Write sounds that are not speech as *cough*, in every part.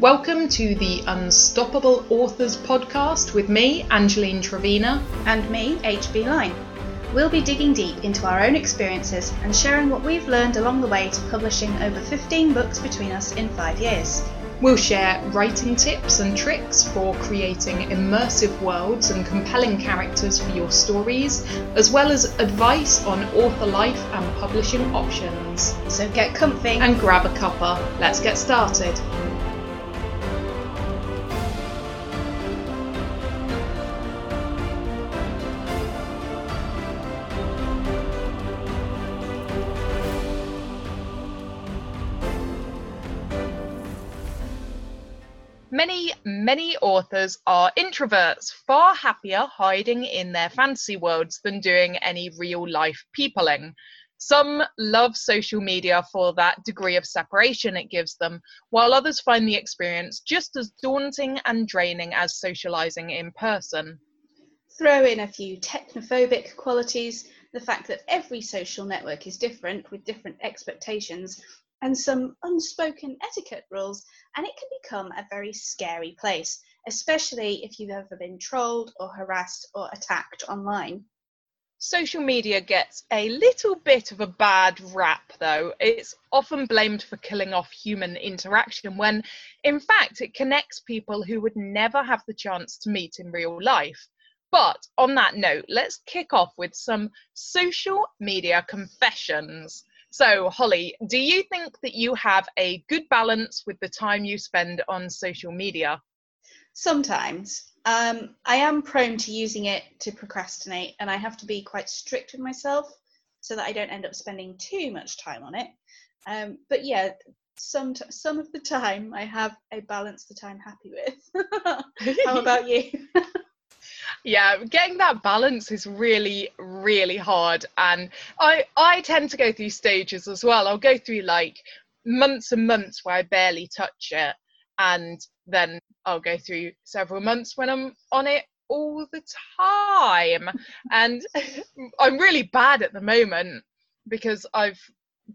Welcome to the Unstoppable Authors podcast with me, Angeline Trevena. And me, HB Lyne. We'll be digging deep into our own experiences and sharing what we've learned along the way to publishing over 15 books between us in five years. We'll share writing tips and tricks for creating immersive worlds and compelling characters for your stories, as well as advice on author life and publishing options. So get comfy and grab a cuppa. Let's get started. Many, authors are introverts, far happier hiding in their fantasy worlds than doing any real life peopling. Some love social media for that degree of separation it gives them, while others find the experience just as daunting and draining as socializing in person. Throw in a few technophobic qualities, the fact that every social network is different with different expectations, and some unspoken etiquette rules, and it can become a very scary place, especially if you've ever been trolled or harassed or attacked online. Social media gets a little bit of a bad rap, though. It's often blamed for killing off human interaction when, in fact, it connects people who would never have the chance to meet in real life. But on that note, let's kick off with some social media confessions. So, Holly, do you think that you have a good balance with the time you spend on social media? Sometimes. Um, I am prone to using it to procrastinate, and I have to be quite strict with myself so that I don't end up spending too much time on it. Um, but yeah, some t- some of the time I have a balance that I'm happy with. *laughs* How *laughs* about you? *laughs* yeah getting that balance is really really hard. And i i tend to go through stages as well. I'll go through like months and months where i barely touch it and then i'll go through several months when i'm on it all the time. And *laughs* i'm really bad at the moment because i've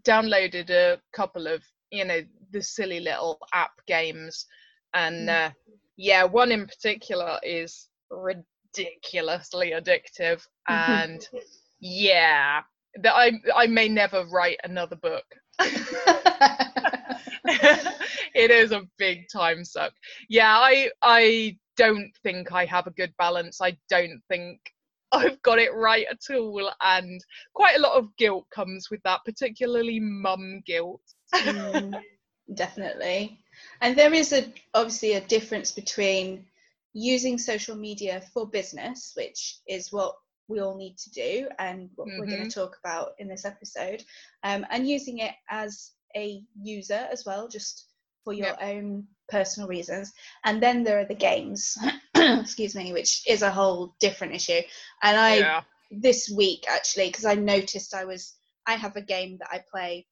downloaded a couple of you know the silly little app games. And mm. uh, yeah one in particular is ridiculously addictive *laughs* and yeah that I I may never write another book. *laughs* it is a big time suck. Yeah, I I don't think I have a good balance. I don't think I've got it right at all and quite a lot of guilt comes with that, particularly mum guilt. mm, definitely. And there is a obviously a difference between using social media for business, which is what we all need to do and what mm-hmm. we're going to talk about in this episode, um, and using it as a user as well, just for your yep. own personal reasons. And then there are the games, *coughs* excuse me, which is a whole different issue. And I, yeah. this week actually, because I noticed I was, I have a game that I play,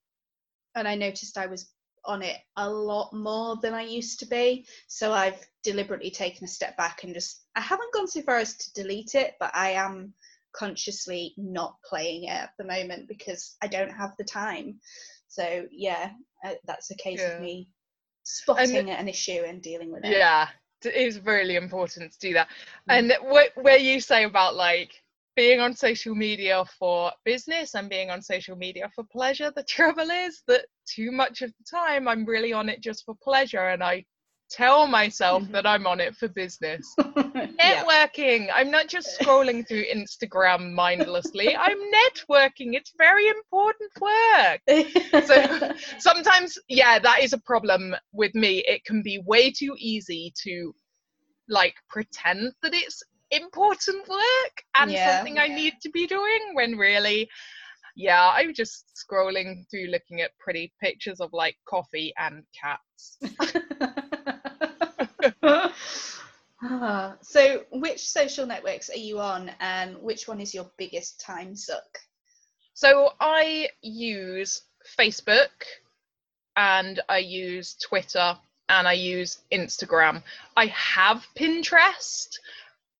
and I noticed I was on it a lot more than I used to be. So I've deliberately taken a step back and just, I haven't gone so far as to delete it, but I am consciously not playing it at the moment because I don't have the time. So yeah, uh, that's a case yeah. of me spotting and, an issue and dealing with it. Yeah, it is really important to do that. Mm. And wh- where you say about like being on social media for business and being on social media for pleasure. The *laughs* trouble is that too much of the time I'm really on it just for pleasure and I tell myself mm-hmm. that I'm on it for business. *laughs* networking. I'm not just scrolling through Instagram mindlessly. I'm networking. It's very important work. *laughs* so sometimes, yeah, that is a problem with me. It can be way too easy to like pretend that it's important work and yeah. something I need to be doing when really yeah, I'm just scrolling through looking at pretty pictures of like coffee and cats. *laughs* *laughs* ah, so, which social networks are you on, and which one is your biggest time suck? So, I use Facebook and I use Twitter and I use Instagram. I have Pinterest,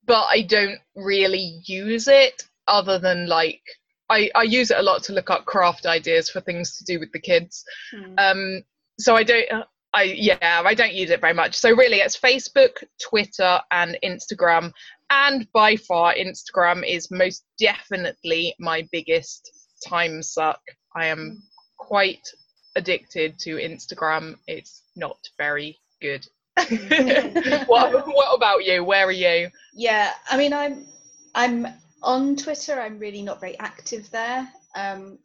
but I don't really use it other than like I, I use it a lot to look up craft ideas for things to do with the kids. Mm. Um, so I don't I yeah, I don't use it very much. So really, it's Facebook, Twitter, and Instagram. And by far, Instagram is most definitely my biggest time suck. I am quite addicted to Instagram. It's not very good. *laughs* what, what about you? Where are you? Yeah, I mean, I'm I'm on Twitter. I'm really not very active there, um,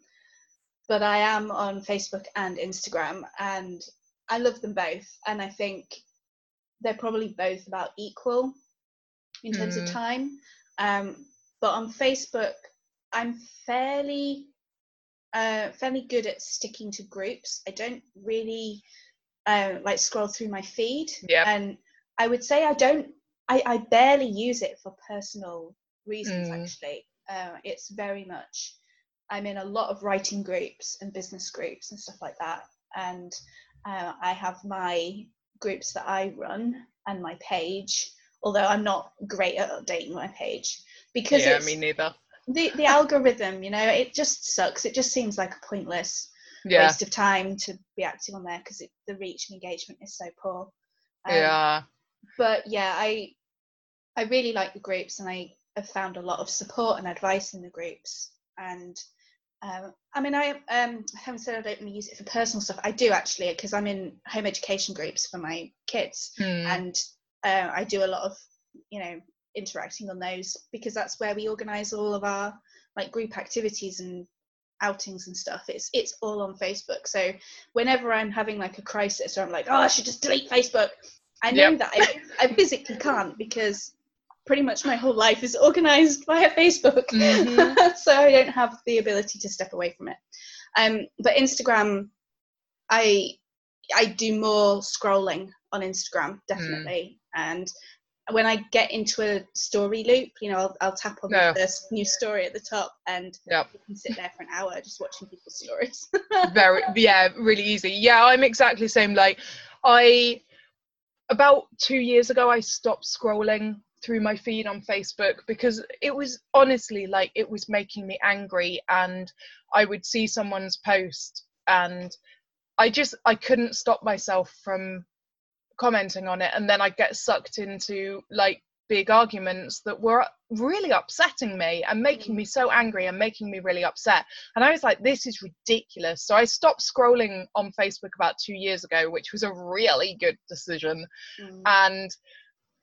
but I am on Facebook and Instagram, and I love them both. And I think they're probably both about equal in terms mm. of time. Um, but on Facebook, I'm fairly uh, fairly good at sticking to groups. I don't really uh, like scroll through my feed. Yeah. And I would say I don't. I, I barely use it for personal reasons. Mm. Actually, uh, it's very much. I'm in a lot of writing groups and business groups and stuff like that, and uh, I have my groups that I run and my page. Although I'm not great at updating my page because yeah, me neither the the algorithm you know it just sucks it just seems like a pointless yeah. waste of time to be active on there because the reach and engagement is so poor um, yeah but yeah i i really like the groups and i have found a lot of support and advice in the groups and um, I mean, I um, haven't said I don't really use it for personal stuff. I do actually, because I'm in home education groups for my kids, mm. and uh, I do a lot of, you know, interacting on those because that's where we organize all of our like group activities and outings and stuff it's it's all on facebook so whenever i'm having like a crisis or i'm like oh i should just delete facebook i know yep. that I, I physically can't because pretty much my whole life is organized via facebook mm-hmm. *laughs* so i don't have the ability to step away from it um but instagram i i do more scrolling on instagram definitely mm. and when I get into a story loop, you know, I'll, I'll tap on no. this new story at the top and yep. you can sit there for an hour just watching people's stories. *laughs* Very, yeah, really easy. Yeah, I'm exactly the same. Like, I, about two years ago, I stopped scrolling through my feed on Facebook because it was honestly like it was making me angry and I would see someone's post and I just I couldn't stop myself from commenting on it and then i get sucked into like big arguments that were really upsetting me and making me so angry and making me really upset. And i was like this is ridiculous. So i stopped scrolling on facebook about two years ago which was a really good decision. Mm. and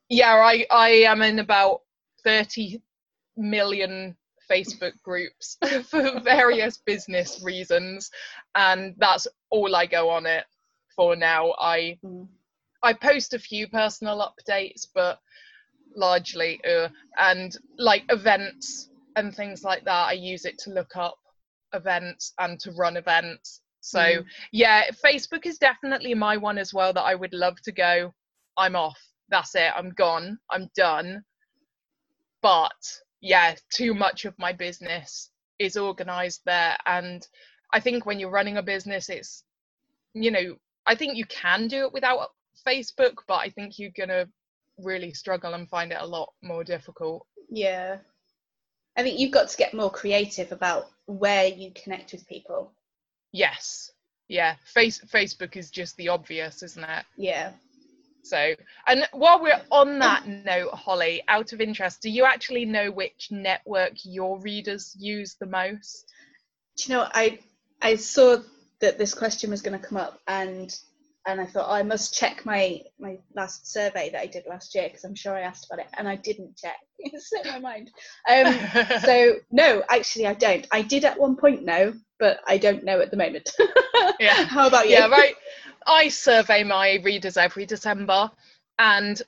yeah i i am in about 30 million facebook *laughs* groups *laughs* for various business reasons and that's all i go on it for now. I mm. I post a few personal updates, but largely, uh, and like events and things like that. I use it to look up events and to run events. So mm. yeah, Facebook is definitely my one as well that I would love to go. I'm off. That's it. I'm gone. I'm done. But yeah, too much of my business is organized there. And I think when you're running a business, it's, you know, I think you can do it without Facebook, but I think you're gonna really struggle and find it a lot more difficult. Yeah. I think you've got to get more creative about where you connect with people. Yes. Yeah. Face Facebook is just the obvious, isn't it? Yeah. So, and while we're on that note, Holly, out of interest, do you actually know which network your readers use the most? Do you know, I I saw that this question was going to come up, and and I thought oh, I must check my my last survey that I did last year because I'm sure I asked about it and I didn't check. *laughs* it's in my mind. Um, *laughs* so no, actually I don't. I did at one point know, but I don't know at the moment. *laughs* yeah. How about you? Yeah, right. I survey my readers every December, and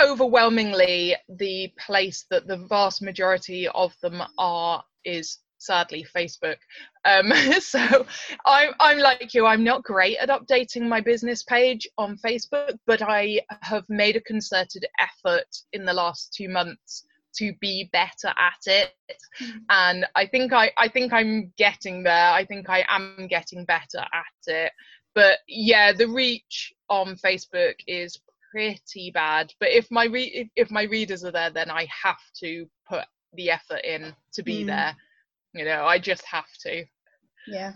overwhelmingly, the place that the vast majority of them are is sadly Facebook. Um, *laughs* so I'm, I'm like you, I'm not great at updating my business page on Facebook, but I have made a concerted effort in the last two months to be better at it mm-hmm. and i think i i think i'm getting there i think i am getting better at it but yeah the reach on facebook is pretty bad but if my re- if my readers are there then i have to put the effort in to be mm. there you know i just have to. Yeah.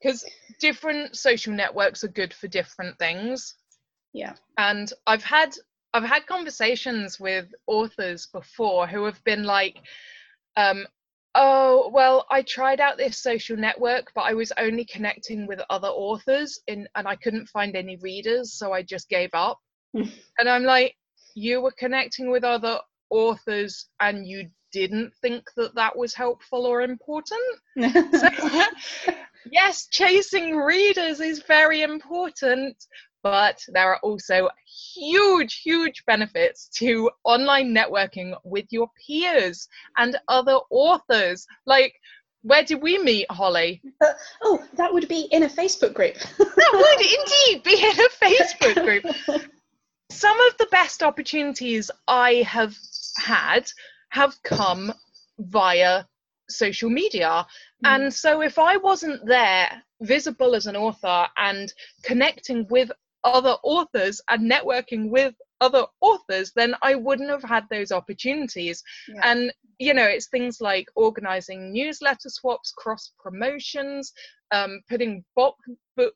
Because different social networks are good for different things. Yeah. And i've had i've had conversations with authors before who have been like um oh well i tried out this social network but i was only connecting with other authors in and i couldn't find any readers so i just gave up. *laughs* And i'm like you were connecting with other authors and you didn't think that that was helpful or important so, *laughs* yes chasing readers is very important but there are also huge, huge benefits to online networking with your peers and other authors. Like, where did we meet, Holly? Uh, oh, that would be in a Facebook group. *laughs* that would indeed be in a Facebook group. *laughs* Some of the best opportunities I have had have come via social media. Mm. And so if I wasn't there, visible as an author and connecting with other authors and networking with other authors, then I wouldn't have had those opportunities. Yeah. And, you know, it's things like organizing newsletter swaps, cross promotions, um, putting book, book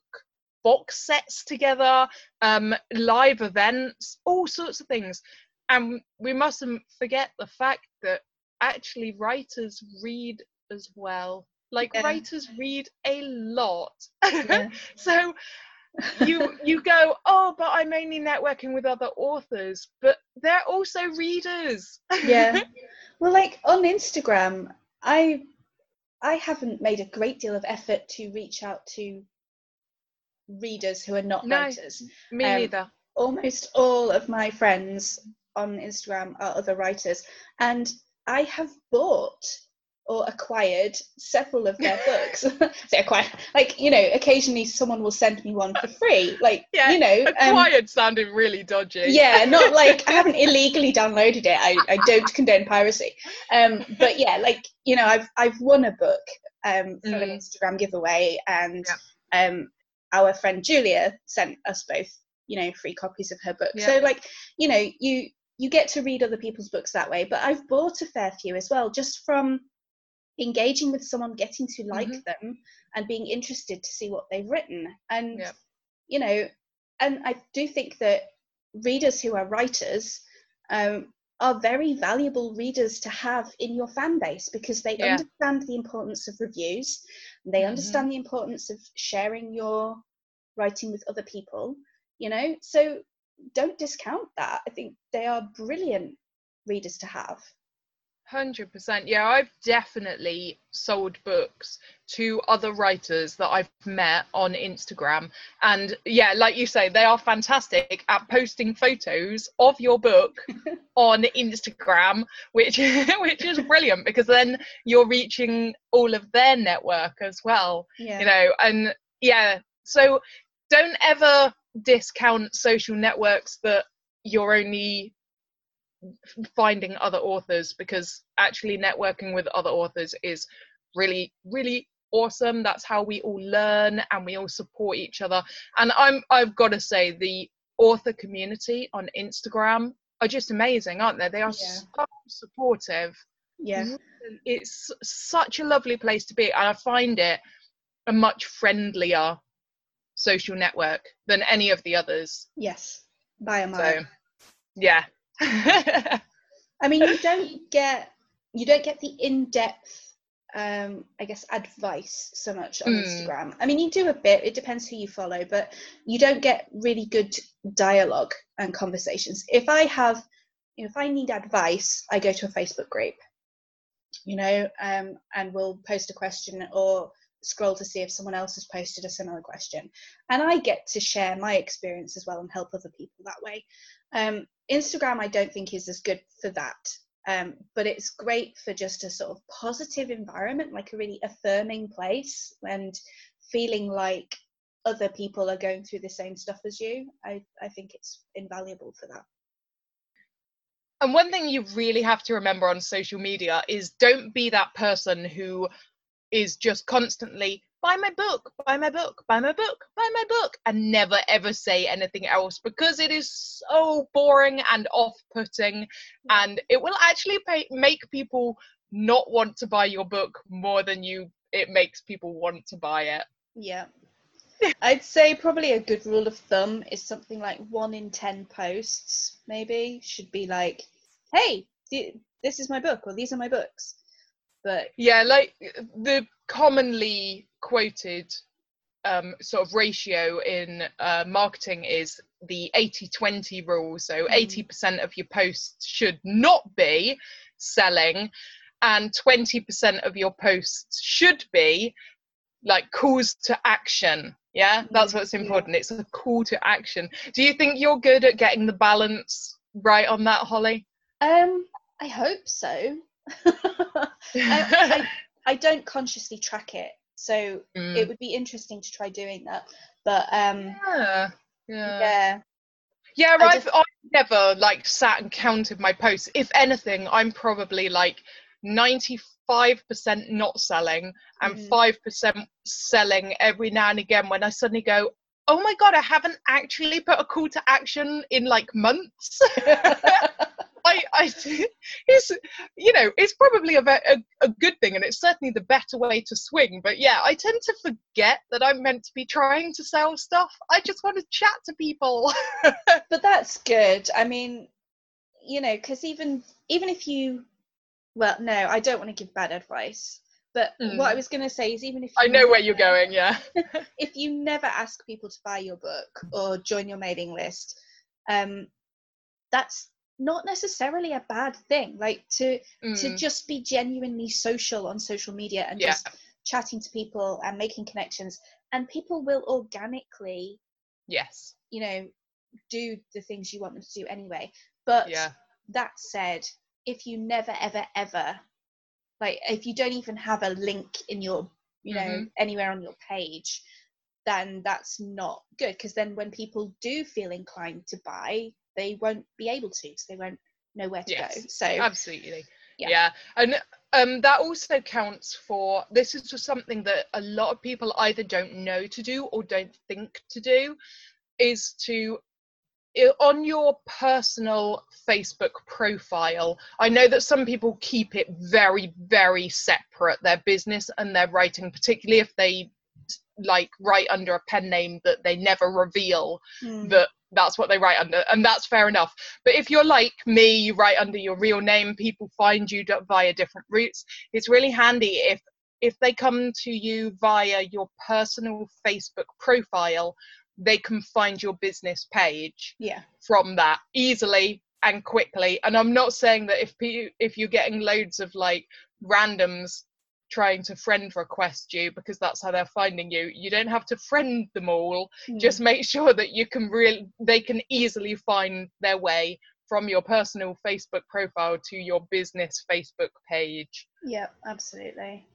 box sets together, um, live events, all sorts of things. And we mustn't forget the fact that actually writers read as well. Like yeah. writers read a lot. Yeah. *laughs* so you you go oh but i'm only networking with other authors but they're also readers yeah *laughs* well like on instagram i i haven't made a great deal of effort to reach out to readers who are not no, writers me um, neither almost all of my friends on instagram are other writers and i have bought or acquired several of their *laughs* books. *laughs* they acquired, like you know, occasionally someone will send me one for free. Like *laughs* yeah, you know, um, acquired um, sounded really dodgy. Yeah, not like I haven't illegally downloaded it. I, I don't condone piracy. Um, but yeah, like you know, I've I've won a book um from mm. an Instagram giveaway, and yeah. um our friend Julia sent us both you know free copies of her book. Yeah. So like you know you you get to read other people's books that way but i've bought a fair few as well just from engaging with someone getting to like mm-hmm. them and being interested to see what they've written and yeah. you know and i do think that readers who are writers um, are very valuable readers to have in your fan base because they yeah. understand the importance of reviews they mm-hmm. understand the importance of sharing your writing with other people you know so don't discount that i think they are brilliant readers to have Hundred percent. Yeah, I've definitely sold books to other writers that I've met on Instagram, and yeah, like you say, they are fantastic at posting photos of your book *laughs* on Instagram, which *laughs* which is brilliant because then you're reaching all of their network as well. Yeah. You know, and yeah, so don't ever discount social networks that you're only finding other authors because actually networking with other authors is really really awesome. That's how we all learn and we all support each other. And i'm i've got to say the author community on instagram are just amazing aren't they? They are yeah. so supportive. Yeah. Mm-hmm. It's such a lovely place to be and i find it a much friendlier social network than any of the others yes by a mile so, yeah *laughs* I mean, you don't get you don't get the in-depth, um, I guess, advice so much on mm. Instagram. I mean, you do a bit. It depends who you follow, but you don't get really good dialogue and conversations. If I have, you know, if I need advice, I go to a Facebook group, you know, um, and we'll post a question or scroll to see if someone else has posted a similar question and i get to share my experience as well and help other people that way um, Instagram, I don't think is as good for that. Um, but it's great for just a sort of positive environment, like a really affirming place, and feeling like other people are going through the same stuff as you. I, I think it's invaluable for that. And one thing you really have to remember on social media is don't be that person who is just constantly buy my book, buy my book, buy my book, buy my book, and never ever say anything else because it is so boring and off putting. And it will actually pay, make people not want to buy your book more than you it makes people want to buy it. Yeah. I'd say probably a good rule of thumb is something like one in 10 posts, maybe, should be like, hey, this is my book, or these are my books. But yeah, like the commonly quoted um, sort of ratio in uh, marketing is the 80 20 rule. So 80% mm. of your posts should not be selling, and 20% of your posts should be like calls to action. Yeah, that's what's important. It's a call to action. Do you think you're good at getting the balance right on that, Holly? Um, I hope so. *laughs* I, I, *laughs* I, don't consciously track it, so mm. it would be interesting to try doing that. But um, yeah, yeah, yeah. Yeah, I've, just... I've never like sat and counted my posts. If anything, I'm probably like 95% not selling and mm. 5% selling every now and again when I suddenly go, oh my God, I haven't actually put a call to action in like months. *laughs* I, I, *laughs* it's, you know, it's probably a, a, a good thing, and it's certainly the better way to swing. But yeah, I tend to forget that I'm meant to be trying to sell stuff. I just want to chat to people. *laughs* but that's good. I mean, you know, because even even if you, well, no, I don't want to give bad advice. But mm. what I was going to say is, even if I know where you're going, yeah. *laughs* if you never ask people to buy your book or join your mailing list, um, that's not necessarily a bad thing like to mm. to just be genuinely social on social media and yeah. just chatting to people and making connections and people will organically yes you know do the things you want them to do anyway but yeah. that said if you never ever ever like if you don't even have a link in your you know mm-hmm. anywhere on your page then that's not good because then when people do feel inclined to buy they won't be able to so they won't know where to yes, go so absolutely yeah. yeah. and um, that also counts for this is just something that a lot of people either don't know to do or don't think to do is to on your personal Facebook profile, I know that some people keep it very, very separate, their business and their writing, particularly if they like write under a pen name that they never reveal mm. that that's what they write under and that's fair enough. But if you're like me you write under your real name people find you via different routes it's really handy if if they come to you via your personal facebook profile they can find your business page yeah. from that easily and quickly. And i'm not saying that if you if you're getting loads of like randoms trying to friend request you because that's how they're finding you. You don't have to friend them all. Mm. just make sure that you can really they can easily find their way from your personal facebook profile to your business facebook page. Yeah absolutely.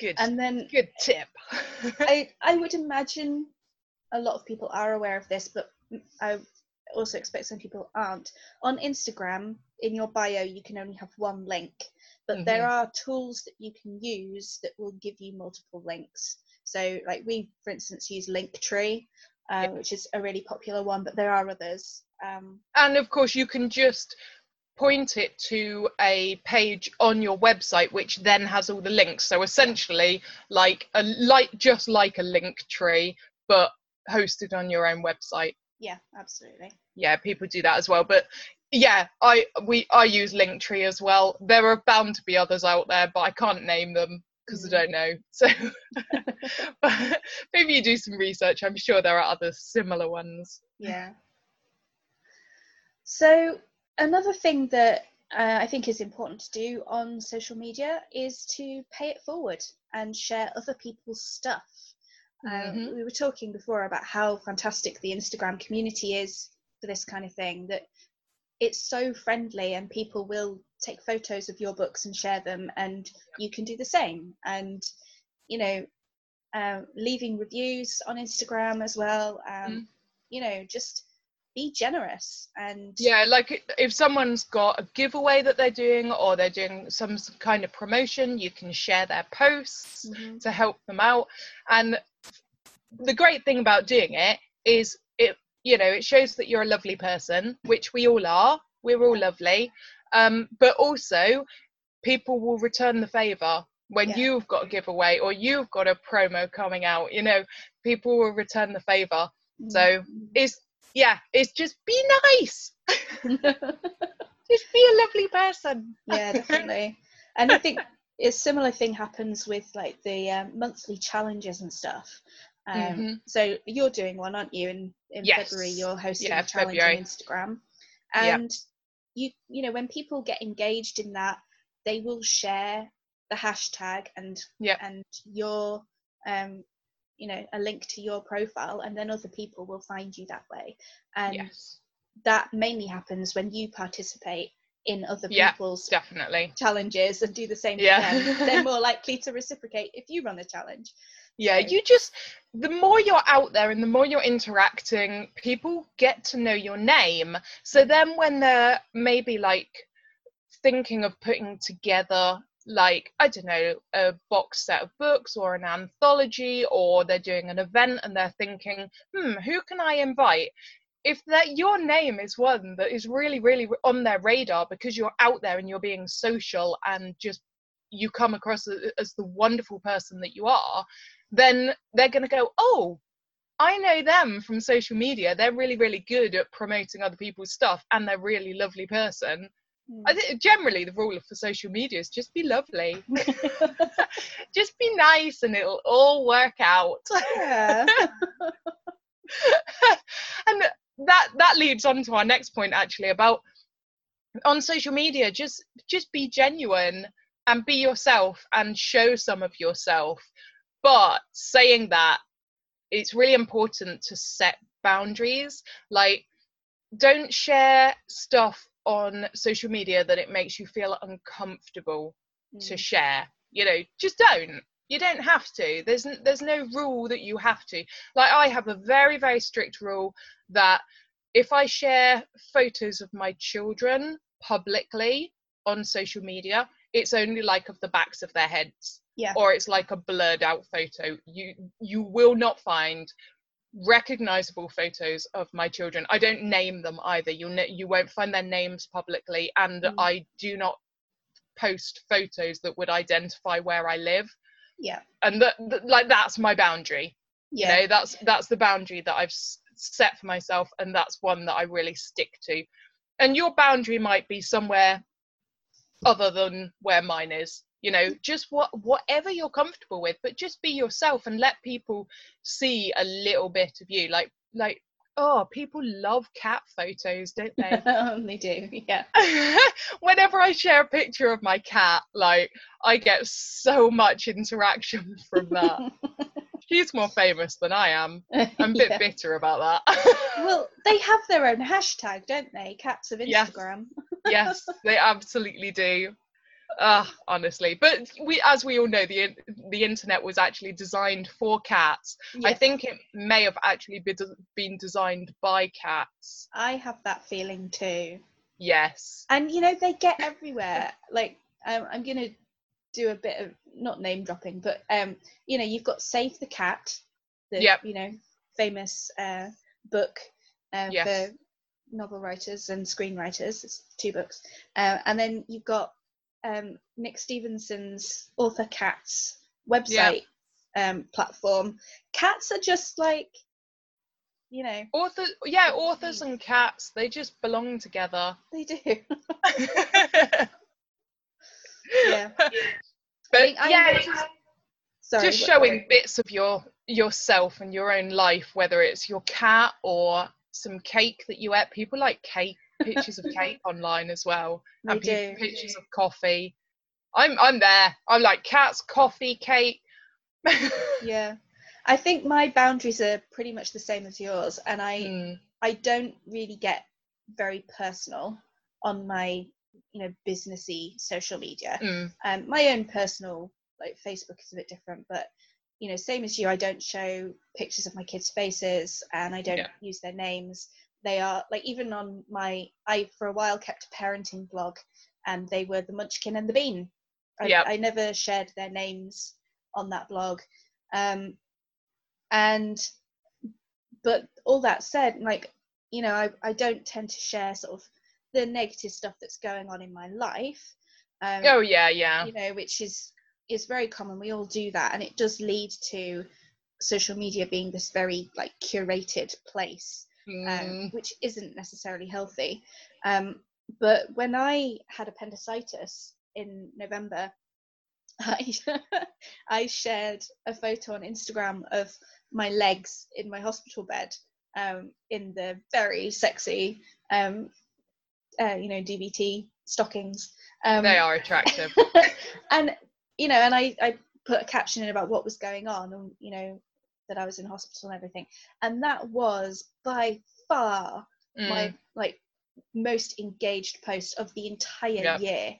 Good. And then good tip. I *laughs* i would imagine a lot of people are aware of this but i also expect some people aren't. On instagram in your bio you can only have one link but mm-hmm. there are tools that you can use that will give you multiple links. So like we for instance use linktree uh, yeah. which is a really popular one but there are others um, and of course you can just point it to a page on your website which then has all the links. So essentially like a like just like a link tree but hosted on your own website. Yeah absolutely. Yeah people do that as well. But yeah i we i use linktree as well. There are bound to be others out there but i can't name them because mm. i don't know. So *laughs* but maybe you do some research. I'm sure there are other similar ones. Yeah. So another thing that uh, i think is important to do on social media is to pay it forward and share other people's stuff. Um, mm-hmm. we were talking before about how fantastic the instagram community is for this kind of thing that it's so friendly and people will take photos of your books and share them and you can do the same and you know uh, leaving reviews on instagram as well um, mm. you know just be generous and yeah like if someone's got a giveaway that they're doing or they're doing some kind of promotion you can share their posts mm-hmm. to help them out and the great thing about doing it is it you know it shows that you're a lovely person which we all are. We're all lovely. Um, but also people will return the favor when Yeah. you've got a giveaway or you've got a promo coming out you know people will return the favor. So, Mm. it's yeah it's just be nice. *laughs* Just be a lovely person. Yeah definitely. And i think a similar thing happens with like the um, monthly challenges and stuff um, Mhm. so you're doing one aren't you in, in Yes. february you're hosting Yeah, a challenge February. on instagram Yeah. and you you know when people get engaged in that they will share the hashtag and Yep. and your um you know a link to your profile and then other people will find you that way and yes that mainly happens when you participate in other Yeah, people's definitely challenges and do the same Yeah. them, *laughs* they're more likely to reciprocate if you run a challenge. Yeah you just the more you're out there and the more you're interacting people get to know your name. So then when they're maybe like thinking of putting together like i don't know a box set of books or an anthology or they're doing an event and they're thinking hmm who can i invite? If that your name is one that is really really on their radar because you're out there and you're being social and just you come across as the wonderful person that you are then they're going to go oh i know them from social media. They're really really good at promoting other people's stuff and they're really lovely person. Hmm. I think generally the rule for social media is just be lovely, *laughs* *laughs* just be nice, and it'll all work out. yeah. *laughs* and that that leads on to our next point actually about on social media just just be genuine and be yourself and show some of yourself but saying that it's really important to set boundaries. Like don't share stuff on social media that it makes you feel uncomfortable to Mm. share. You know just don't. You don't have to. There's n- there's no rule that you have to. Like i have a very very strict rule that if i share photos of my children publicly on social media it's only like of the backs of their heads Yeah. or it's like a blurred out photo you you will not find recognizable photos of my children i don't name them either you'll ne- you won't find their names publicly and Mm. i do not post photos that would identify where i live Yeah. and that th- like that's my boundary Yeah. you know that's that's the boundary that i've s- set for myself and that's one that i really stick to and your boundary might be somewhere other than where mine is you know just what whatever you're comfortable with but just be yourself and let people see a little bit of you like like oh people love cat photos don't they *laughs* oh, they do. Yeah. *laughs* whenever I share a picture of my cat, like I get so much interaction *laughs* from that. She's more famous than I am. I'm a bit Yeah. bitter about that. Well, they have their own hashtag, don't they? Cats of Yes. Instagram. yes, they absolutely do. Ah, honestly, but we, as we all know, the the internet was actually designed for cats. I think it may have actually been, been designed by cats. I have that feeling too. Yes. and you know they get everywhere like um, i'm gonna do a bit of not name dropping but um you know you've got save the cat the Yep. you know famous uh book uh, Yes. for novel writers and screenwriters it's two books uh, and then you've got um Nick Stephenson's author cats website um platform cats are just like you know Authors, yeah, authors and cats, they just belong together. they do *laughs* Yeah. think I yeah, noticed- sorry just showing bits of your yourself and your own life, whether it's your cat or some cake that you ate. People like cake, pictures of cake online as well, They and do. pictures of coffee. I'm I'm there. I'm like cats, coffee, cake. *laughs* yeah i think my boundaries are pretty much the same as yours and i Mm, i don't really get very personal on my you know businessy social media mm, um my own personal like facebook is a bit different but you know same as you i don't show pictures of my kids faces and i don't Yeah. use their names they are like even on my i for a while kept a parenting blog and they were the munchkin and the bean i, Yep. I never shared their names on that blog um and but all that said like you know I, I don't tend to share sort of the negative stuff that's going on in my life um oh yeah, yeah. you know which is is very common. We all do that, and it does lead to social media being this very like curated place, um, Mm. which isn't necessarily healthy. Um, but when I had appendicitis in November, *laughs* I, I shared a photo on Instagram of my legs in my hospital bed um, in the very sexy, um, uh, you know, DVT stockings. Um, they are attractive. *laughs* and you know, and I, I put a caption in about what was going on, and you know, that I was in hospital and everything, and that was by far Mm. my like most engaged post of the entire Yep. year.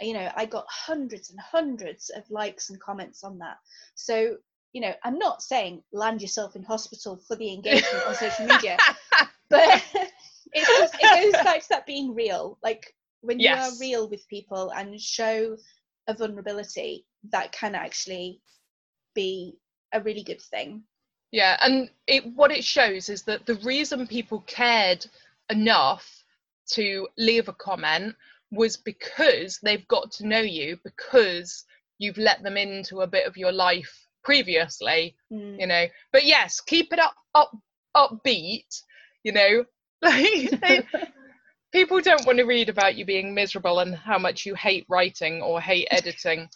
You know, I got hundreds and hundreds of likes and comments on that. So, you know, I'm not saying land yourself in hospital for the engagement on social media, *laughs* but *laughs* it's just, it goes back to that being real. Like when you are real with people and show a vulnerability, that can actually be a really good thing. Yeah, and it what it shows is that the reason people cared enough to leave a comment was because they've got to know you because you've let them into a bit of your life previously, Mm. you know. But yes, keep it up up upbeat, you know. Like *laughs* they, people don't want to read about you being miserable and how much you hate writing or hate editing.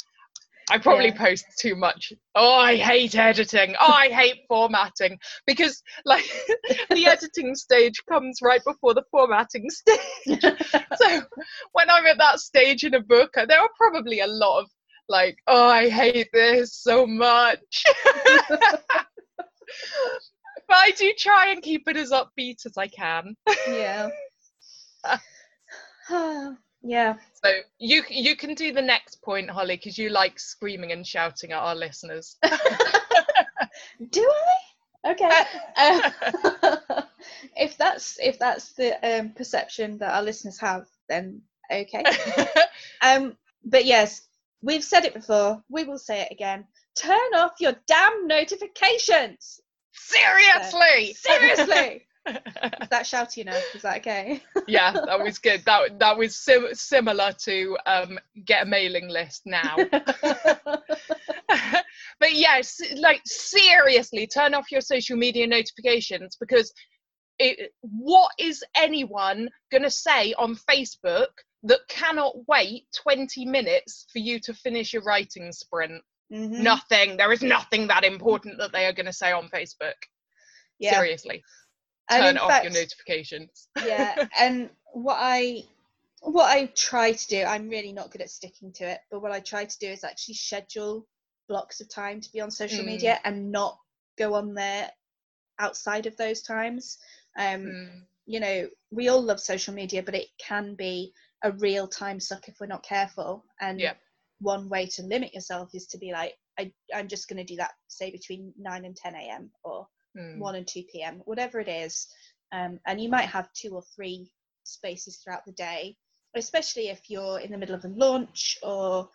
I probably Yeah. post too much. Oh, I hate editing. Oh, I hate formatting because like *laughs* the editing stage comes right before the formatting stage. *laughs* so when I'm at that stage in a book, uh, there are probably a lot of like, oh, I hate this so much. *laughs* but I do try and keep it as upbeat as I can. yeah. *sighs* *sighs* *sighs* yeah. So you you can do the next point, Holly, because you like screaming and shouting at our listeners. *laughs* Do I? Okay. Uh, *laughs* *laughs* if that's if that's the um, perception that our listeners have, then okay. Um, but yes, we've said it before. We will say it again. Turn off your damn notifications. Seriously. Seriously. *laughs* Is that shouty enough? Is that okay? *laughs* yeah, that was good. That that was sim- similar to um, get a mailing list now. *laughs* but yes, like seriously, turn off your social media notifications because it, what is anyone going to say on Facebook that cannot wait 20 minutes for you to finish your writing sprint? Mhm. Nothing. There is nothing that important that they are going to say on Facebook. Yeah. Seriously, turn off your notifications. *laughs* yeah and what i what i try to do i'm really not good at sticking to it but what i try to do is actually schedule blocks of time to be on social Mm. media and not go on there outside of those times um Mm, you know we all love social media but it can be a real time suck if we're not careful and Yep. one way to limit yourself is to be like I, i'm just going to do that say between 9 and 10 a.m or mm. 1 and 2 p.m whatever it is um, and you might have two or three spaces throughout the day especially if you're in the middle of a launch or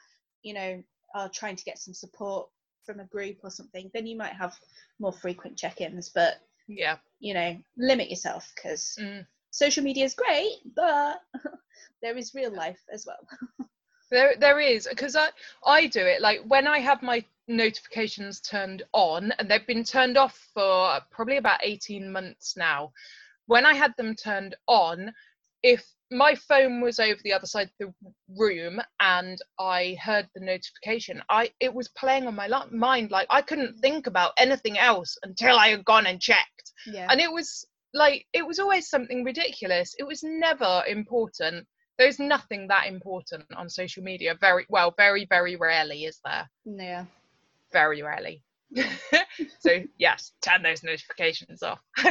you know are trying to get some support from a group or something then you might have more frequent check-ins but Yeah. you know limit yourself because Mm. social media is great but *laughs* there is real life as well *laughs* There, there is because I, I do it like when I have my notifications turned on, and they've been turned off for probably about eighteen months now. When I had them turned on, if my phone was over the other side of the room and I heard the notification, I it was playing on my mind like I couldn't think about anything else until I had gone and checked. yeah. And it was like it was always something ridiculous. It was never important. There's nothing that important on social media. Very well very very rarely is there? Yeah very rarely. *laughs* So yes turn those notifications off. *laughs*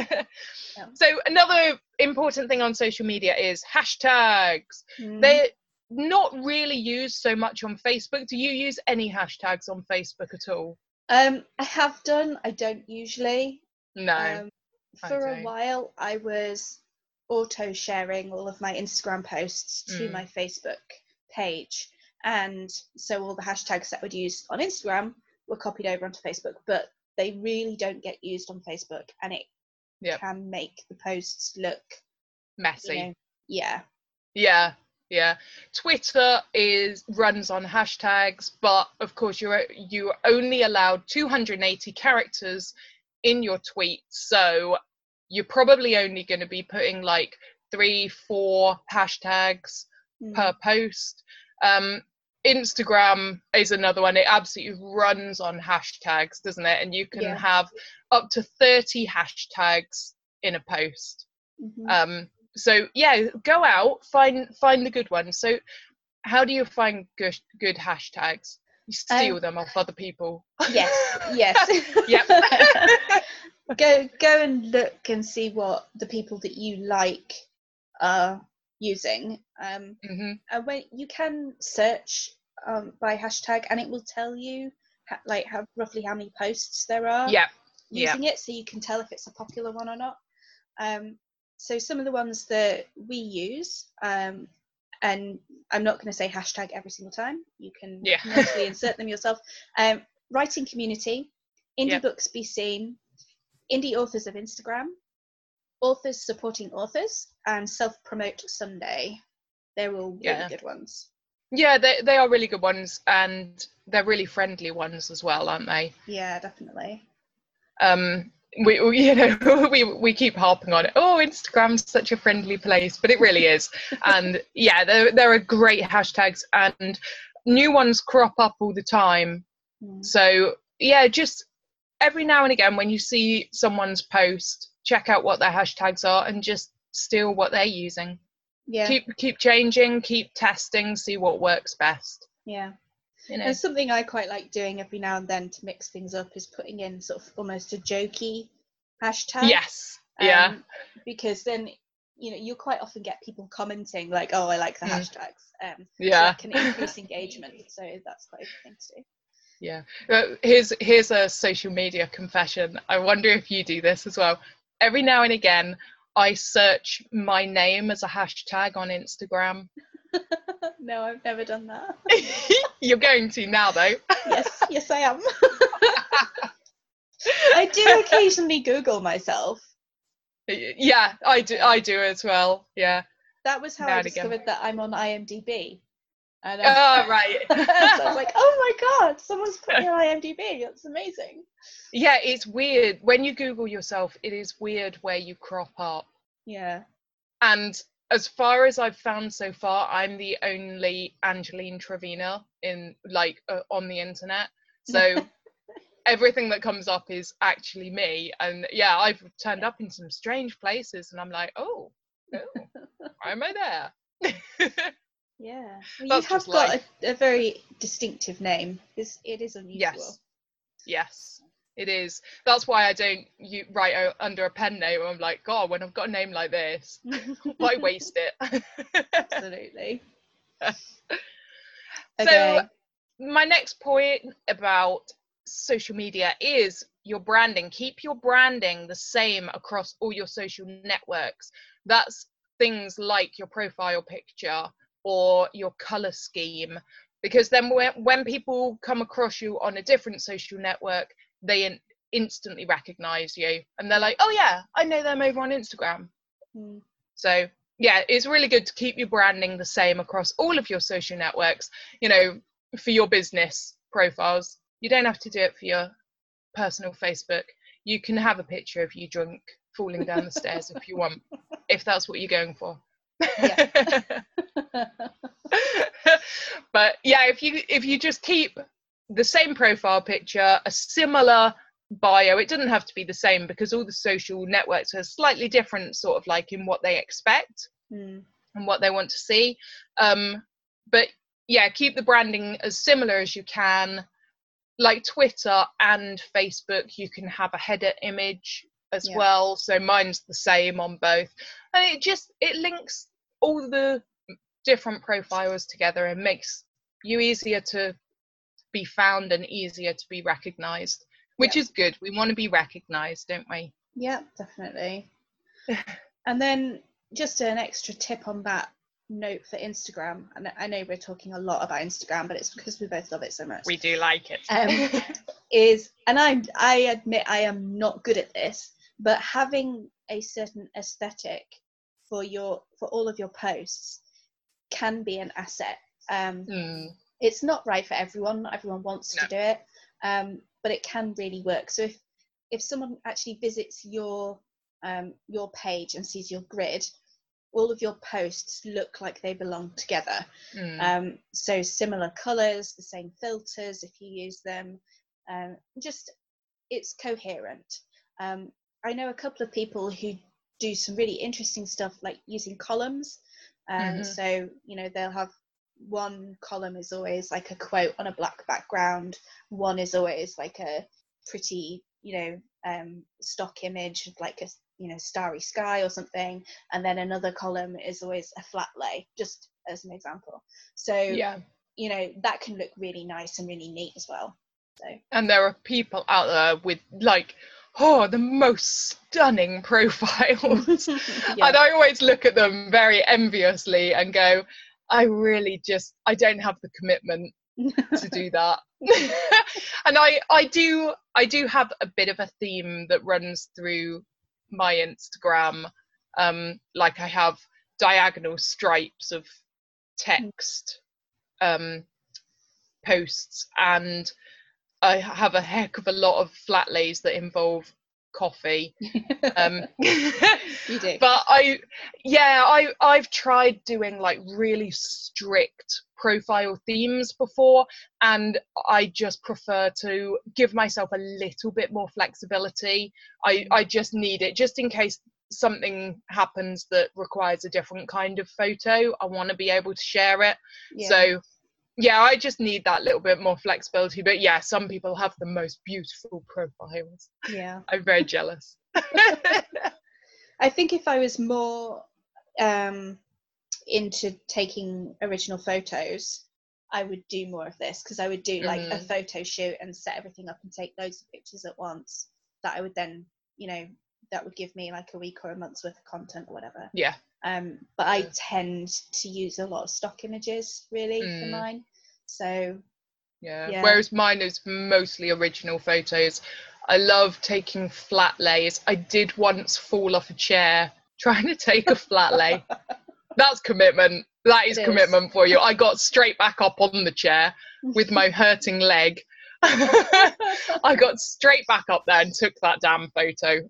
So another important thing on social media is hashtags. Mhm. they're not really used so much on facebook. Do you use any hashtags on facebook at all? Um i have done. I don't usually. No um, for a while i was auto sharing all of my instagram posts to Mm. my facebook page and so all the hashtags that I would use on instagram were copied over onto facebook but they really don't get used on facebook and it Yep. can make the posts look messy you know yeah Yeah, yeah twitter is runs on hashtags but of course you're you're only allowed 280 characters in your tweet so you're probably only going to be putting like three four hashtags mm. per post um instagram is another one. It absolutely runs on hashtags doesn't it? And you can yeah. have up to 30 hashtags in a post. Mm-hmm. um so yeah go out find find the good ones. So how do you find good good hashtags? You steal um, them off other people. yes *laughs* yes. Yep. *laughs* Go go and look and see what the people that you like are using um mm-hmm. and when you can search um by hashtag and it will tell you ha- like how roughly how many posts there are yeah using it so you can tell if it's a popular one or not um so some of the ones that we use, um, and I'm not going to say hashtag every single time. You can yeah. *laughs* mostly insert them yourself. Um, writing community, indie yeah. books be seen, indie authors of Instagram, authors supporting authors, and self promote Sunday. They're all really yeah. good ones. Yeah, they they are really good ones, and they're really friendly ones as well, aren't they? Yeah, definitely. Um, we, *laughs* you know we we keep harping on it oh instagram's such a friendly place but it really is *laughs* and yeah there, there are great hashtags and new ones crop up all the time mm. so yeah just every now and again when you see someone's post check out what their hashtags are and just steal what they're using yeah keep keep changing keep testing see what works best yeah you know. And something I quite like doing every now and then to mix things up is putting in sort of almost a jokey hashtag. Yes. Um, yeah. Because then you know you'll quite often get people commenting like, "Oh, I like the mm. hashtags." Um, yeah. So can increase engagement. So that's quite a good thing to do. Yeah. Here's here's a social media confession. I wonder if you do this as well. Every now and again, I search my name as a hashtag on Instagram. *laughs* no, I've never done that. *laughs* You're going to now, though. yes, yes, I am. *laughs* I do occasionally Google myself. Yeah, I do. I do as well. Yeah. That was how now I discovered again. that I'm on IMDb. And, um, oh right. *laughs* so I was like, oh my god, someone's put me on *laughs* IMDb. That's amazing. Yeah, it's weird when you Google yourself. It is weird where you crop up. Yeah. And as far as I've found so far, I'm the only Angeline Trevena in like uh, on the internet. So *laughs* everything that comes up is actually me. And yeah, I've turned up in some strange places, and I'm like, oh, oh why am I there? Yeah, well, you have got a, a, very distinctive name. It's, it is unusual. Yes, yes, it is. That's why I don't you write under a pen name. I'm like, God, when I've got a name like this, *laughs* why waste it? Absolutely. *laughs* okay. So my next point about social media is your branding. Keep your branding the same across all your social networks. That's things like your profile picture or your color scheme because then when, when people come across you on a different social network they in, instantly recognize you and they're like oh yeah i know them over on instagram. Mm. so yeah it's really good to keep your branding the same across all of your social networks you know for your business profiles. You don't have to do it for your personal facebook. You can have a picture of you drunk falling down the stairs if you want if that's what you're going for *laughs* but yeah if you if you just keep the same profile picture, a similar bio. It doesn't have to be the same because all the social networks are slightly different, sort of like in what they expect mm. and what they want to see. Um, but yeah, keep the branding as similar as you can. Like Twitter and Facebook, you can have a header image as yeah. well. So mine's the same on both. And it just it links all the different profiles together and makes you easier to be found and easier to be recognized which is good. We want to be recognized don't we? Yeah definitely. *sighs* And then just an extra tip on that note for instagram. And i know we're talking a lot about instagram but it's because we both love it so much. We do like it. Um, *laughs* is and i i admit i am not good at this but having a certain aesthetic for your for all of your posts can be an asset. Um, Mm. It's not right for everyone. Not everyone wants No. to do it, um, but it can really work. So if if someone actually visits your um, your page and sees your grid, all of your posts look like they belong together. Mm. Um, so similar colours, the same filters if you use them. Um, just it's coherent. Um, I know a couple of people who do some really interesting stuff like using columns. Um, Mhm. So you know they'll have one column is always like a quote on a black background. One is always like a pretty you know um, stock image of like a you know starry sky or something, and then another column is always a flat lay. Just as an example. So yeah. you know that can look really nice and really neat as well. So and there are people out there with like oh the most stunning profiles. *laughs* *laughs* Yeah. and i always look at them very enviously and go i really just i don't have the commitment *laughs* to do that. And i i do i do have a bit of a theme that runs through my instagram. Um like i have diagonal stripes of text um posts and I have a heck of a lot of flat lays that involve coffee. Um, *laughs* you do. but I, yeah, I I've tried doing like really strict profile themes before, and I just prefer to give myself a little bit more flexibility. I I just need it just in case something happens that requires a different kind of photo. I want to be able to share it. yeah. So yeah, I just need that little bit more flexibility. But yeah, some people have the most beautiful profiles. yeah. I'm very jealous. *laughs* *laughs* I think if I was more um, into taking original photos, I would do more of this because I would do like a Mhm. photo shoot and set everything up and take loads of pictures at once. That I would then, you know, that would give me like a week or a month's worth of content or whatever. Yeah. Um, but I tend to use a lot of stock images really for Mm. mine. So Yeah. Yeah. Whereas mine is mostly original photos. I love taking flat lays. I did once fall off a chair *laughs* trying to take a flat lay. That's commitment. That is is. commitment for you. I got straight back up on the chair with my *laughs* hurting leg. *laughs* I got straight back up there and took that damn photo.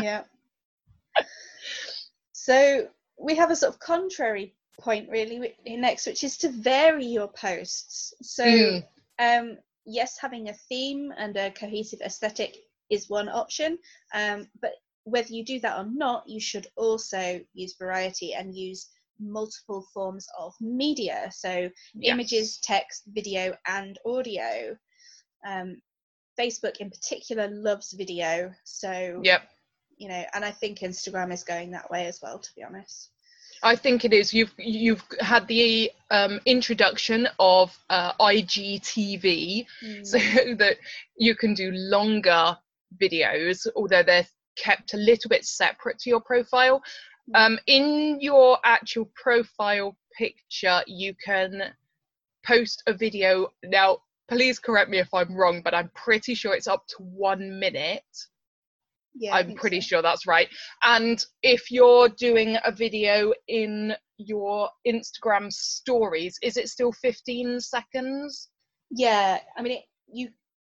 yeah. So we have a sort of contrary point really next, which is to vary your posts. So Mm. um, yes, having a theme and a cohesive aesthetic is one option, um, but whether you do that or not, you should also use variety and use multiple forms of media. So images, text, video, and audio. Um, Facebook in particular loves video, so Yep. You know, and I think Instagram is going that way as well, to be honest. I think it is. You've you've had the um, introduction of uh, IGTV, so *laughs* that you can do longer videos, although they're kept a little bit separate to your profile. Um, in your actual profile picture, you can post a video. Now, please correct me if I'm wrong, but I'm pretty sure it's up to one minute. Yeah, I'm pretty so. sure that's right. And if you're doing a video in your Instagram stories, is it still 15 seconds? Yeah, I mean, it, you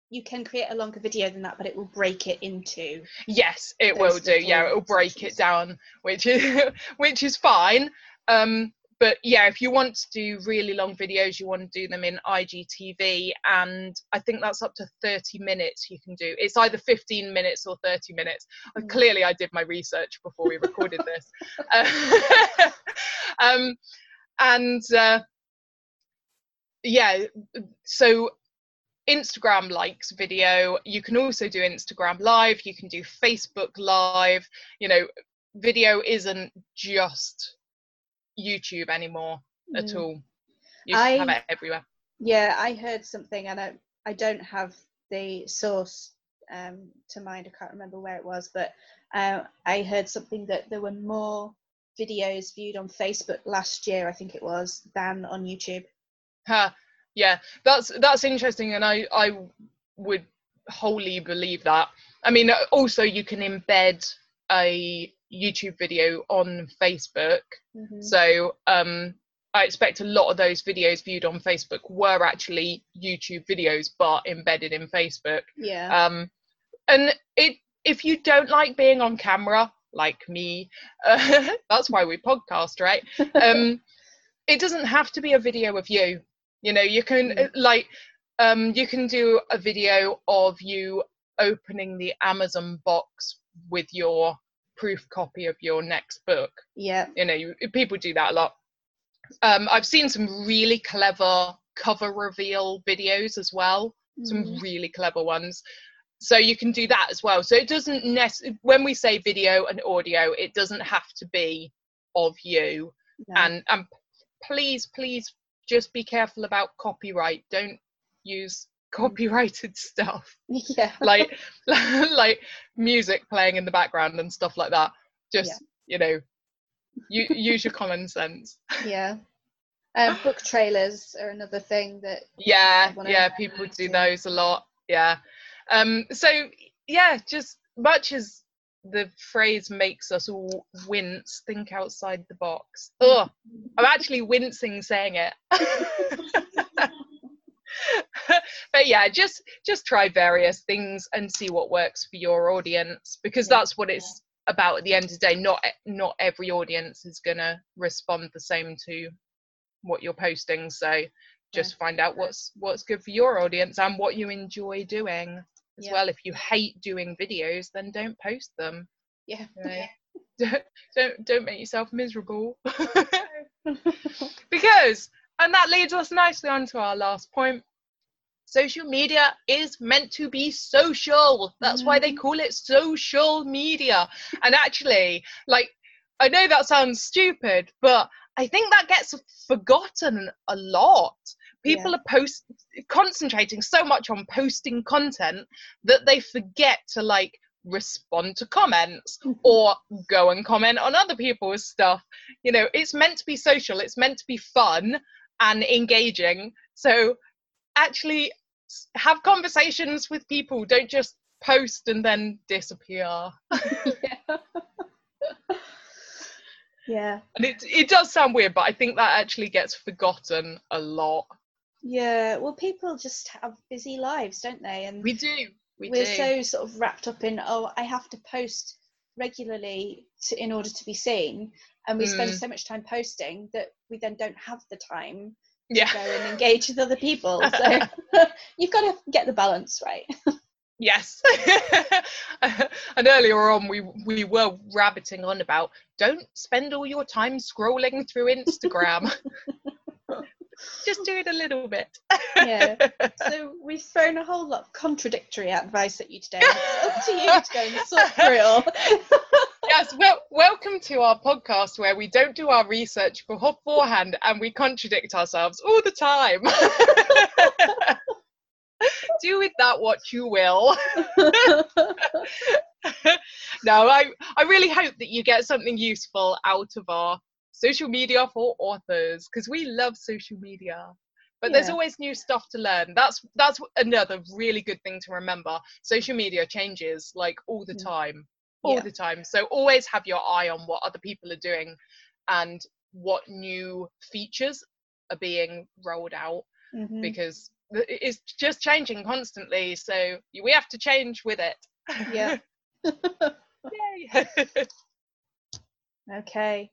you can create a longer video than that, but it will break it into. Yes, it will do. Yeah, it will break sections. it down, which is *laughs* which is fine. Um, but yeah, if you want to do really long videos, you want to do them in IGTV, and I think that's up to 30 minutes. You can do. It's either 15 minutes or 30 minutes. Mm. Clearly, I did my research before we recorded *laughs* this. Uh, *laughs* um, and uh, yeah, so Instagram likes video. You can also do Instagram live. You can do Facebook live. You know, video isn't just YouTube anymore at Mm. all. You just have I- it everywhere. Yeah, I heard something, and I I don't have the source um, to mind. I can't remember where it was, but uh, I heard something that there were more videos viewed on Facebook last year, I think it was, than on YouTube. Huh. Yeah, that's that's interesting, and I I would wholly believe that. I mean, also you can embed a YouTube video on Facebook, Mhm. so um, I expect a lot of those videos viewed on Facebook were actually YouTube videos, but embedded in Facebook. Yeah. Um, and it if you don't like being on camera, like me, uh, *laughs* that's why we podcast, right? *laughs* Um, it doesn't have to be a video of you. You know, you can Mm. like um, you can do a video of you opening the Amazon box with your proof copy of your next book yeah. you know you, people do that a lot um i've seen some really clever cover reveal videos as well some Mhm. really clever ones so you can do that as well so it doesn't necessarily when we say video and audio it doesn't have to be of you No. and and please please just be careful about copyright don't use copyrighted stuff. *laughs* Yeah. like *laughs* like music playing in the background and stuff like that. Just Yeah. you know you *laughs* use your common sense. Yeah. Um, book trailers are another thing that yeah yeah people do to- those a lot. Yeah. Um so yeah just much as the phrase makes us all wince think outside the box. Oh i'm actually wincing saying it *laughs* but yeah just just try various things and see what works for your audience because Yeah. that's what it's about at the end of the day. Not not every audience is going to respond the same to what you're posting. So just find out what's what's good for your audience and what you enjoy doing as Yeah. well. If you hate doing videos then don't post them. Yeah. don't, *laughs* *laughs* don't don't make yourself miserable. Because and that leads us nicely on to our last point social media is meant to be social that's why they mm. call it social media and actually like i know that sounds stupid but i think that gets forgotten a lot people Yeah. are post concentrating so much on posting content that they forget to like respond to comments mm-hmm. or go and comment on other people's stuff. You know, it's meant to be social, it's meant to be fun and engaging. So actually have conversations with people, don't just post and then disappear. *laughs* yeah. yeah. *laughs* And it it does sound weird, but I think that actually gets forgotten a lot. Yeah. Well, people just have busy lives, don't they? And We do. We we're do. so sort of wrapped up in oh i have to post regularly to, in order to be seen and we spend Mm. so much time posting that we then don't have the time yeah. go and engage with other people *laughs* so *laughs* you've got to get the balance right *laughs* Yes. and earlier on, we we were rabbiting on about don't spend all your time scrolling through Instagram. Just do it a little bit. yeah so we've thrown a whole lot of contradictory advice at you today it's up to you to go and sort through it all yes. Well, welcome to our podcast where we don't do our research beforehand and we contradict ourselves all the time. *laughs* do with that what you will. *laughs* no, I, I really hope that you get something useful out of our social media for authors because we love social media. But there's always new stuff to learn. That's that's another really good thing to remember. Social media changes like all the Mm. time, all Yeah. the time. So always have your eye on what other people are doing and what new features are being rolled out Mhm. because it's just changing constantly. So we have to change with it. Yeah. *laughs* *laughs* Yay. *laughs* okay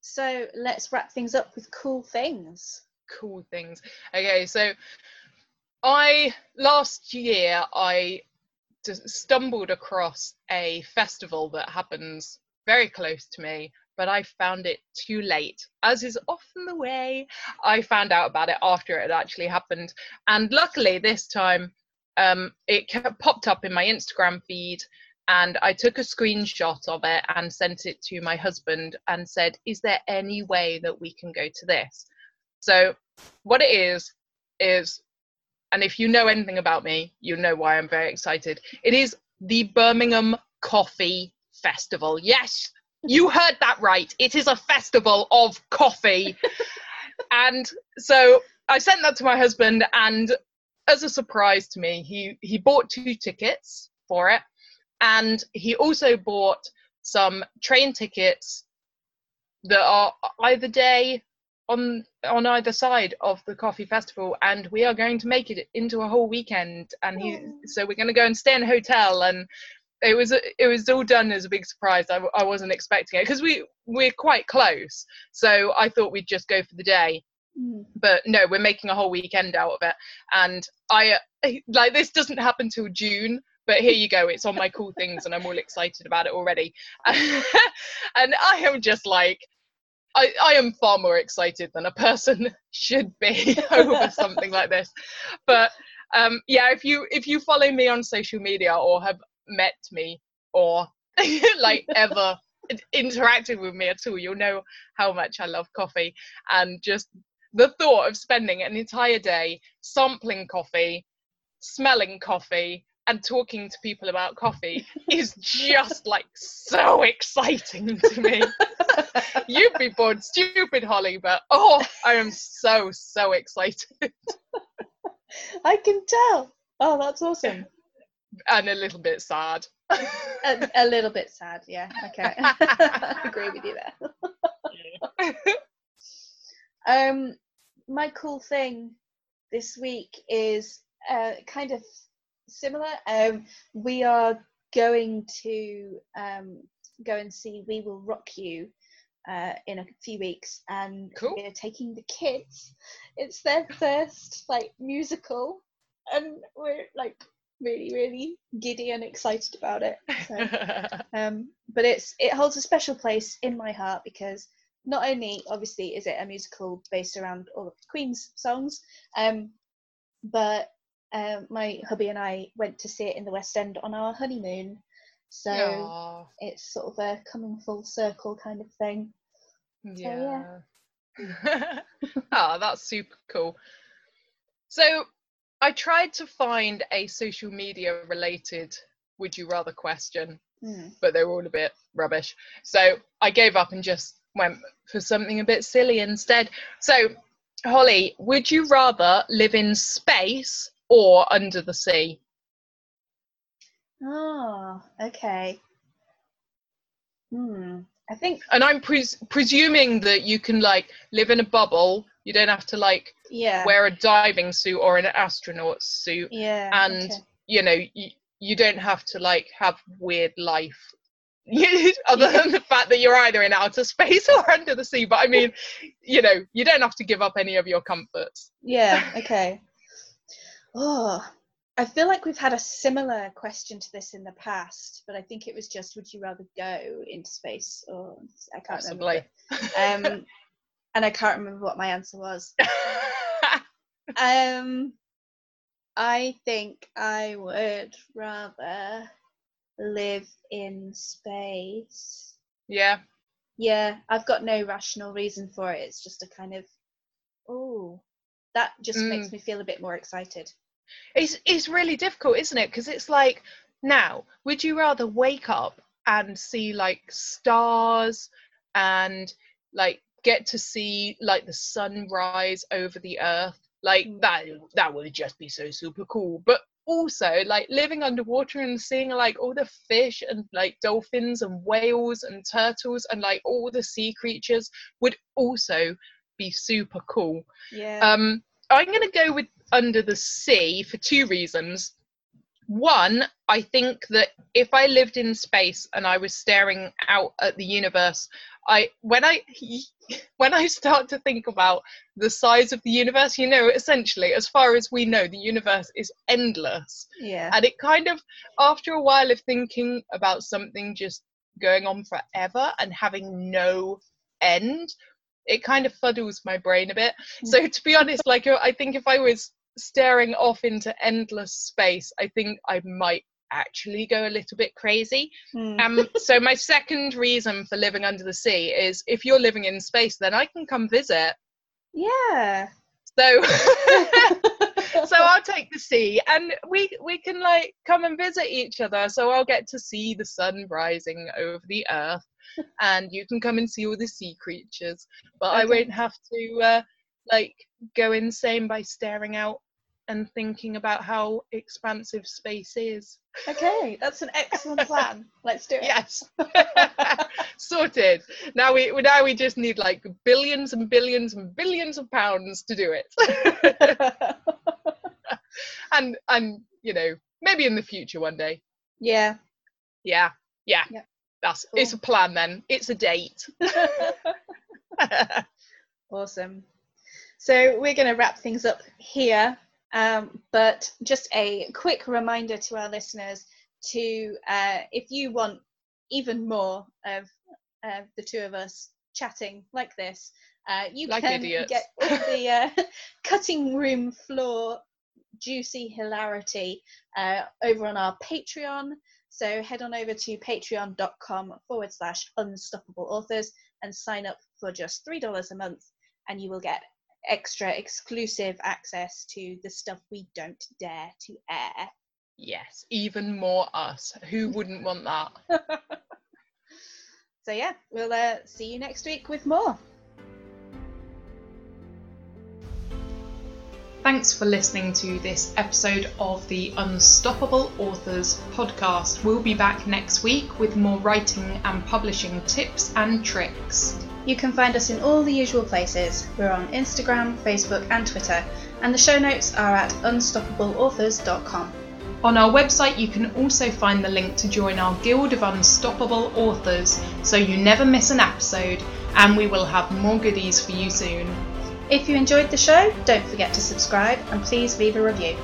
so let's wrap things up with cool things cool things. Okay, so I last year I stumbled across a festival that happens very close to me, but I found it too late, as is often the way. I found out about it after it had actually happened, and luckily this time um, it popped up in my Instagram feed. And I took a screenshot of it and sent it to my husband and said, Is there any way that we can go to this? So, what it is, is, and if you know anything about me, you know why I'm very excited. It is the Birmingham Coffee Festival. Yes, you heard that right. It is a festival of coffee. *laughs* and so I sent that to my husband, and as a surprise to me, he, he bought two tickets for it. And he also bought some train tickets that are either day on on either side of the coffee festival and we are going to make it into a whole weekend. And he so we're going to go and stay in a hotel and it was it was all done as a big surprise. I, I wasn't expecting it because we we're quite close. So i thought we'd just go for the day. Mm. but no we're making a whole weekend out of it. And i *laughs* like this doesn't happen till june but here you go it's on my cool things and i'm all excited about it already. *laughs* And i am just like I, I am far more excited than a person *laughs* should be *laughs* over something like this. But um yeah if you if you follow me on social media or have met me or *laughs* like ever interacted with me at all you'll know how much i love coffee. And just the thought of spending an entire day sampling coffee, smelling coffee, and talking to people about coffee is just like so exciting to me. *laughs* You'd be bored stupid, Holly, but oh, I am so, so excited. I can tell. Oh, that's awesome. And a little bit sad. a, a little bit sad, yeah. Okay. I *laughs* *laughs* agree with you there. Um, my cool thing this week is uh, kind of similar. Um, we are going to um, go and see We Will Rock You uh, in a few weeks, and Cool. we're taking the kids. It's their first like musical, and we're like really, really giddy and excited about it. So, *laughs* um, but it's it holds a special place in my heart because not only obviously is it a musical based around all of Queen's songs, um, but um, my hubby and I went to see it in the West End on our honeymoon. So Aw, it's sort of a coming full circle kind of thing. yeah. yeah. oh, *laughs* that's super cool. So I tried to find a social media related would you rather question, Mm. but they were all a bit rubbish. So I gave up and just went for something a bit silly instead. So, Holly, would you rather live in space or under the sea? Oh, okay. Hmm. I think And I'm pres- presuming that you can like live in a bubble. You don't have to like yeah. wear a diving suit or an astronaut suit. yeah. and okay. you know you, you don't have to like have weird life *laughs* other Yeah. than the fact that you're either in outer space *laughs* or under the sea but i mean you know you don't have to give up any of your comforts Yeah, okay. Oh, I feel like we've had a similar question to this in the past, but I think it was just would you rather go into space or I can't possibly remember. Um, *laughs* and I can't remember what my answer was. *laughs* Um, I think I would rather live in space. yeah Yeah, I've got no rational reason for it. It's just a kind of, oh, that just makes Mm. me feel a bit more excited. it's it's really difficult isn't it because it's like now would you rather wake up and see like stars and like get to see like the sunrise over the earth like Mm. that that would just be so super cool but also like living underwater and seeing like all the fish and like dolphins and whales and turtles and like all the sea creatures would also be super cool Yeah. um, I'm going to go with Under the Sea for two reasons. One, I think that if I lived in space and I was staring out at the universe, I when I *laughs* when I start to think about the size of the universe, you know, essentially, as far as we know, the universe is endless yeah. and it kind of after a while of thinking about something just going on forever and having no end it kind of fuddles my brain a bit so to be honest like i think if i was staring off into endless space i think i might actually go a little bit crazy Mm. um so my second reason for living under the sea is if you're living in space then i can come visit yeah. so *laughs* *laughs* so I'll take the sea, and we we can like come and visit each other. So I'll get to see the sun rising over the earth, and you can come and see all the sea creatures. But I won't have to uh, like go insane by staring out and thinking about how expansive space is. Okay, that's an excellent plan. *laughs* Let's do it. Yes. *laughs* Sorted. Now we now we just need like billions and billions and billions of pounds to do it. *laughs* and and you know, maybe in the future one day. Yeah. Yeah. Yeah. Yeah. That's Cool. it's a plan then. It's a date. *laughs* *laughs* awesome. So we're going to wrap things up here, um, but just a quick reminder to our listeners to, uh, if you want even more of uh, the two of us chatting like this, uh, you Like can idiots. get the uh, *laughs* cutting room floor juicy hilarity uh, over on our Patreon. So head on over to patreon.com forward slash unstoppable authors and sign up for just $3 a month, and you will get extra exclusive access to the stuff we don't dare to air. yes, even more us. Who wouldn't want that? *laughs* So, yeah, we'll uh, see you next week with more. Thanks for listening to this episode of the Unstoppable Authors podcast. We'll be back next week with more writing and publishing tips and tricks. You can find us in all the usual places. We're on Instagram, Facebook, and Twitter, and the show notes are at unstoppableauthors.com. On our website, you can also find the link to join our Guild of Unstoppable Authors so you never miss an episode, and we will have more goodies for you soon. If you enjoyed the show, don't forget to subscribe and please leave a review.